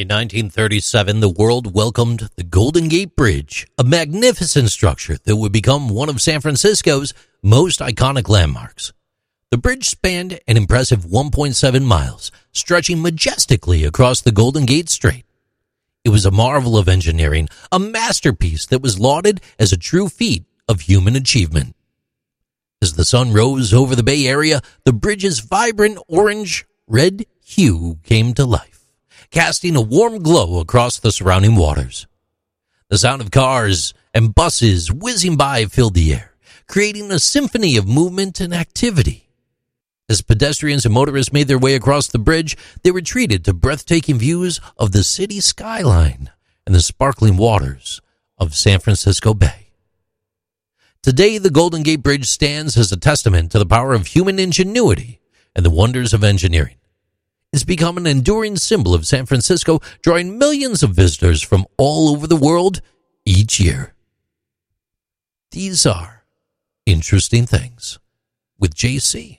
In 1937, the world welcomed the Golden Gate Bridge, a magnificent structure that would become one of San Francisco's most iconic landmarks. The bridge spanned an impressive 1.7 miles, stretching majestically across the Golden Gate Strait. It was a marvel of engineering, a masterpiece that was lauded as a true feat of human achievement. As the sun rose over the Bay Area, the bridge's vibrant orange red hue came to life casting a warm glow across the surrounding waters. The sound of cars and buses whizzing by filled the air, creating a symphony of movement and activity. As pedestrians and motorists made their way across the bridge, they were treated to breathtaking views of the city skyline and the sparkling waters of San Francisco Bay. Today, the Golden Gate Bridge stands as a testament to the power of human ingenuity and the wonders of engineering has become an enduring symbol of San Francisco, drawing millions of visitors from all over the world each year. These are interesting things with JC.